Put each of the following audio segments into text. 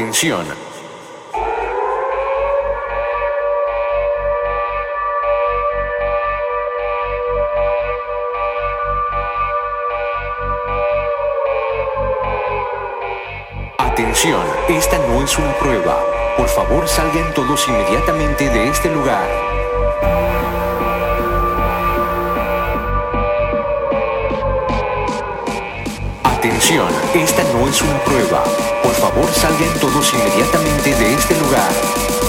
Atención. Atención, esta no es una prueba. Por favor salgan todos inmediatamente de este lugar. Atención, esta no es una prueba. Por favor salgan todos inmediatamente de este lugar.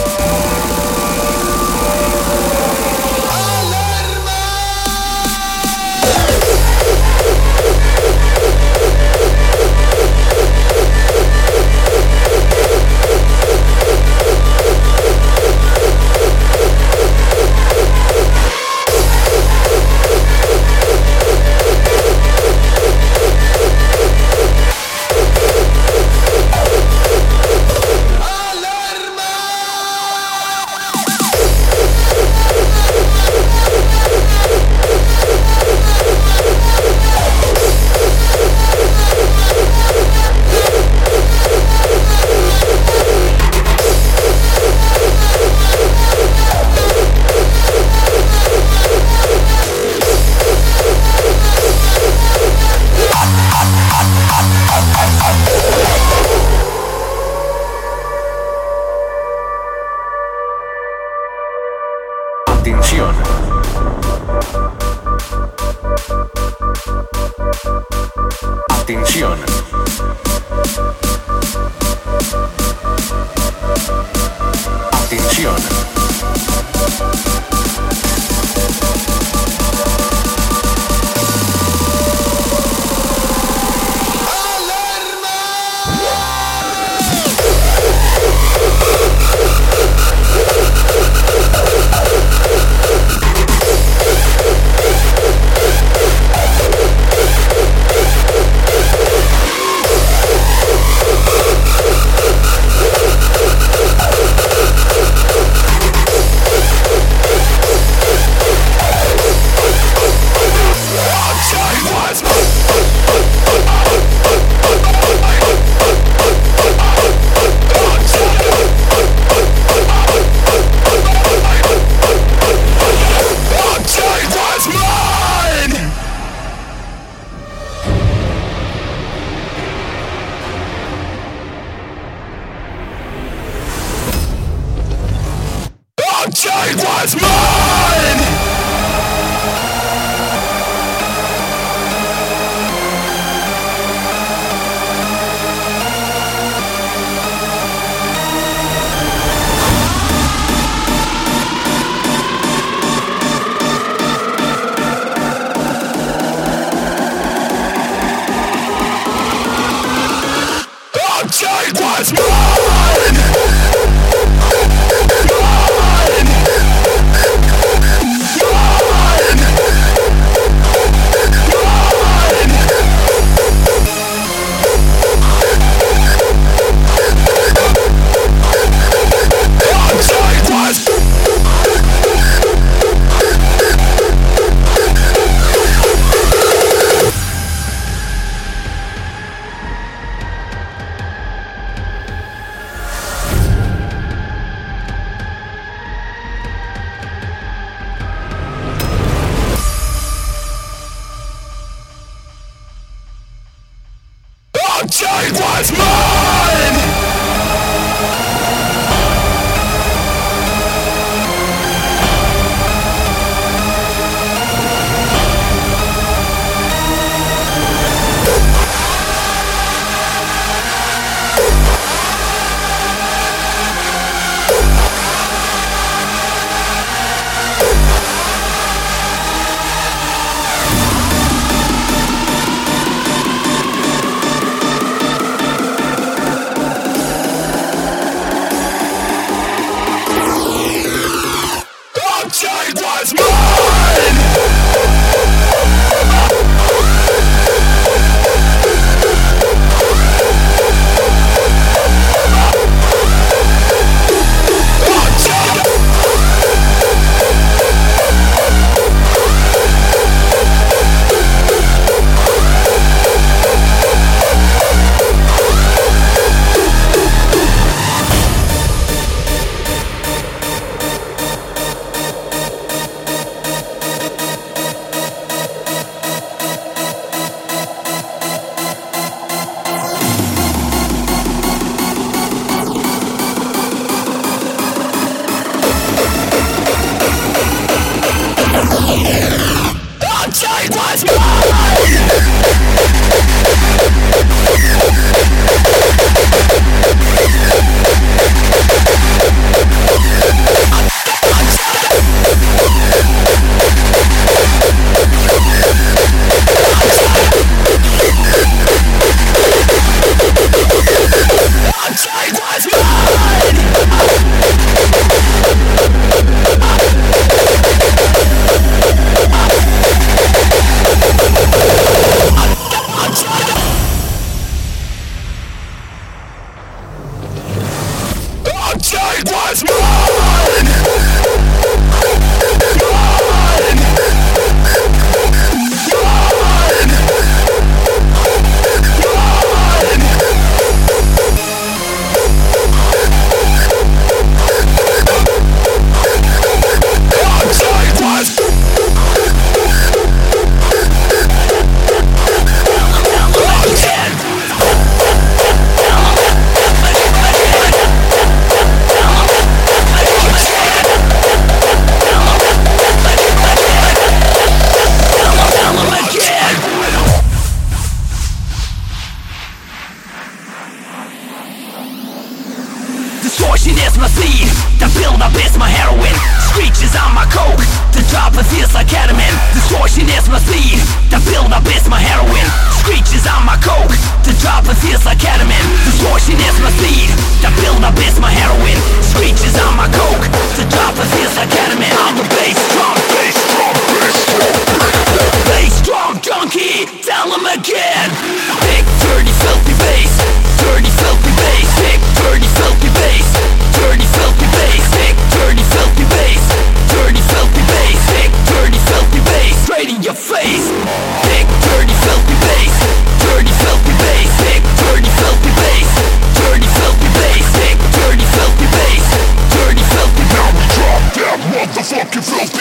Distortion is my seed The buildup is my heroin. Screeches on my coke The dropper feels like ketamine. Distortion is my seed The buildup is my heroin. Screeches on my coke The dropper feels like ketamine. Distortion is my seed The buildup is my heroin. Screeches on my coke The top of his academy I'm the bass drum Bass drum, bass drum Bass drum donkey Tell him again Big dirty filthy bass Dirty filthy bass Big dirty filthy bass Dirty filthy bass Big dirty filthy bass Dirty filthy bass Big dirty filthy bass Straight in your face Big dirty filthy bass Dirty filthy bass Big dirty filthy bass Dirty filthy bass Dirty filthy bass. Dirty filthy Now we drop. That motherfucking filthy place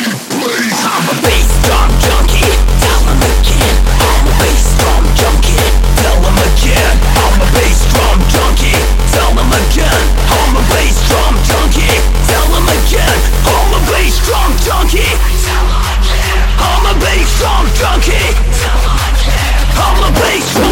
I'm a bass drum junkie. Tell him again. I'm a bass drum junkie. Tell him again. I'm a bass drum junkie. Tell him again. I'm a bass drum junkie. Tell him again. I'm a bass drum junkie. Tell him again. I'm a bass drum junkie. Tell him again. I'm a bass drum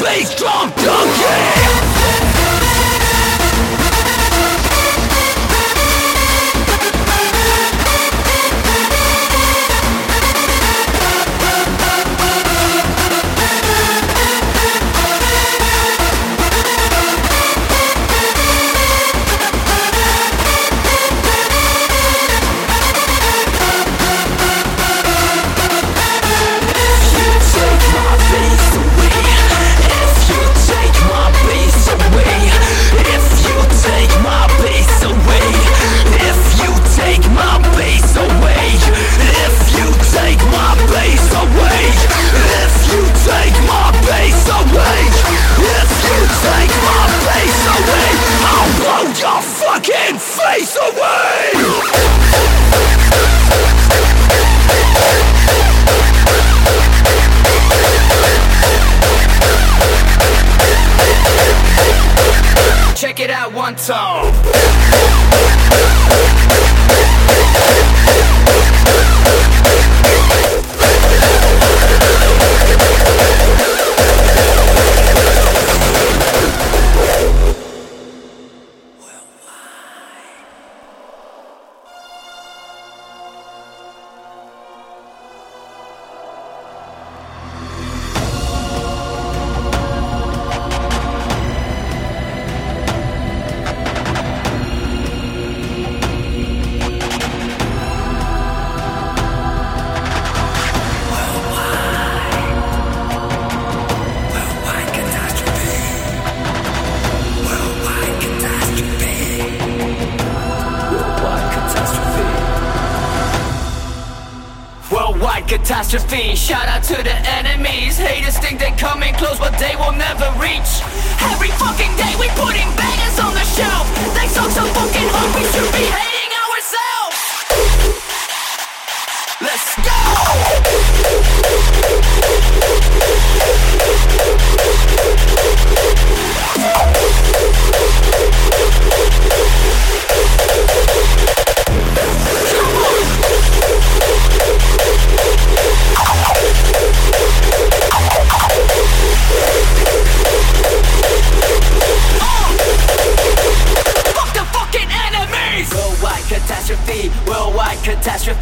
Bass drum donkey! catastrophe. Shout out to the enemies. Haters think they're coming close, but they will never reach. Every fucking day we putting bangers on the shelf. They so so fucking hard we should behave.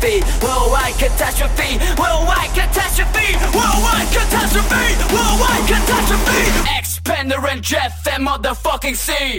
catastrophe, worldwide catastrophe, worldwide catastrophe, worldwide catastrophe, worldwide catastrophe. Expander and Jeff, and motherfucking sea.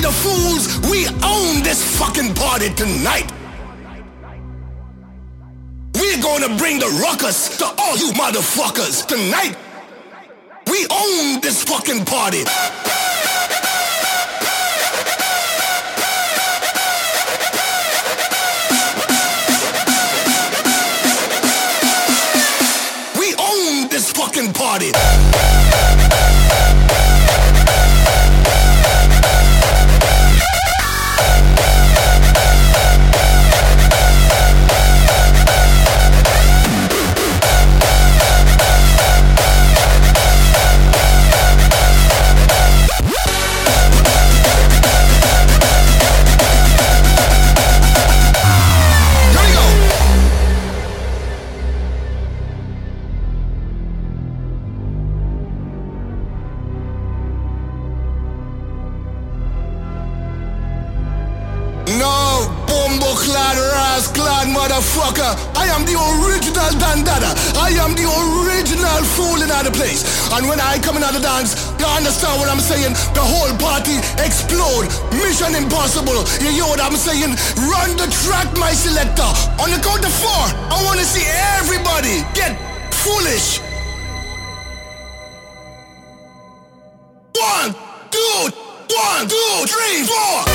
the fools. We own this fucking party tonight. We're gonna bring the ruckus to all you motherfuckers tonight. We own this fucking party. We own this fucking party. Motherfucker. I am the original Dandada. I am the original fool in the place. And when I come in the dance, you understand what I'm saying? The whole party explode. Mission impossible. You hear what I'm saying? Run the track, my selector. On the count of four, I want to see everybody get foolish. One, two, one, two, three, four.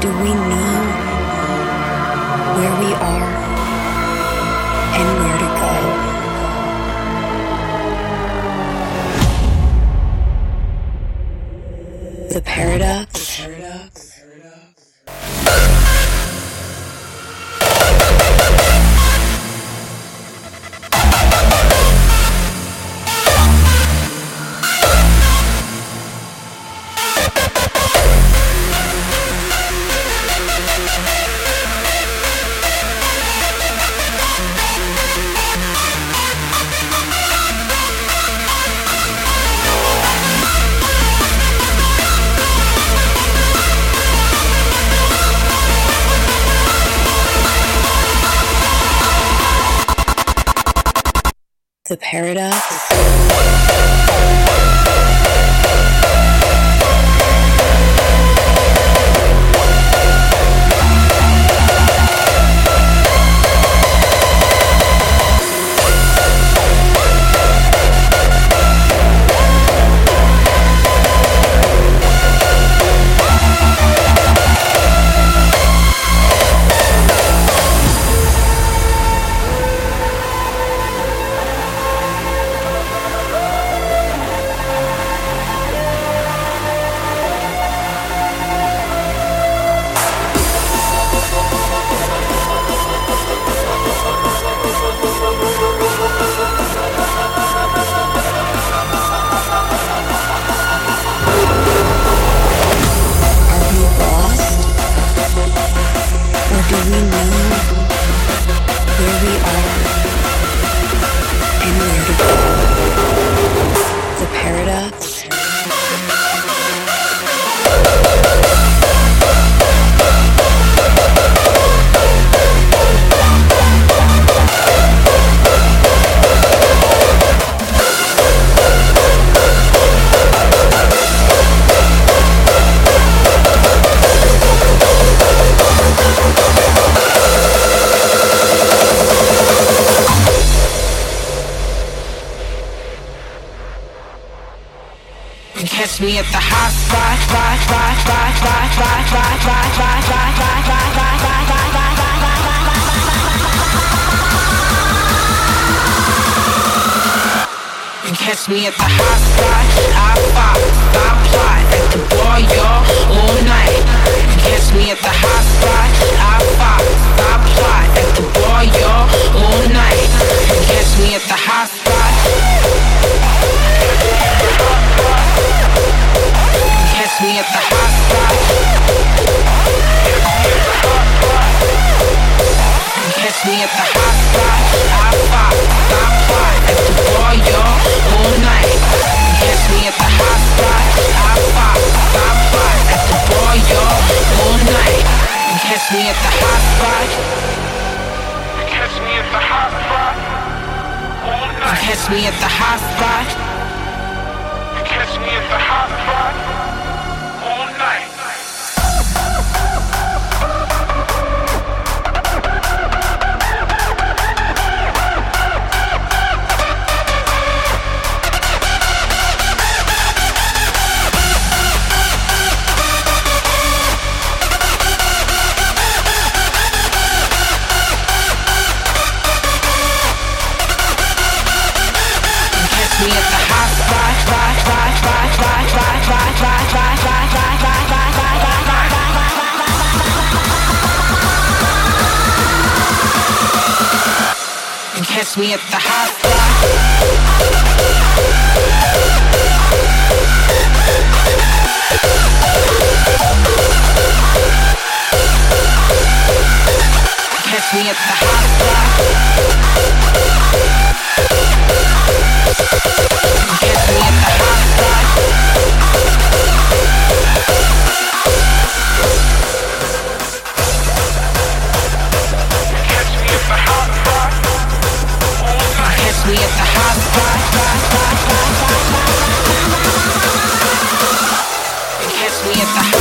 do we know where we are? Catch me at the hot spot, spot, spot, spot, spot, spot, spot, spot, spot, spot, spot, spot, spot, spot, spot, Catch me at the hot spot, I at the bar, y'all, all night. Catch me at the hot spot, I at the bar, y'all, all night. Catch me at the hot spot. Catch me at the hot spot. Catch me at the hot spot, at the bar, y'all all night. Catch me at the at the bar, y'all, all night. Catch me at the. Catch me at the. Catch me at the. Catch me at the hot. Catch me at the hot. Catch me at the we at the hot at the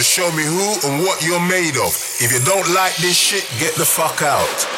to show me who and what you're made of. If you don't like this shit, get the fuck out.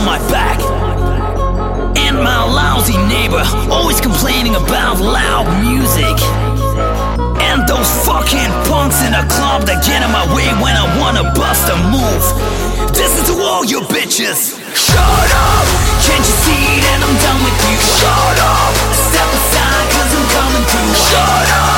on my back. And my lousy neighbor, always complaining about loud music. And those fucking punks in the club that get in my way when I wanna bust a move. This is to all you bitches. Shut up! Can't you see that I'm done with you? Shut up! Step aside, cause I'm coming through. Shut up!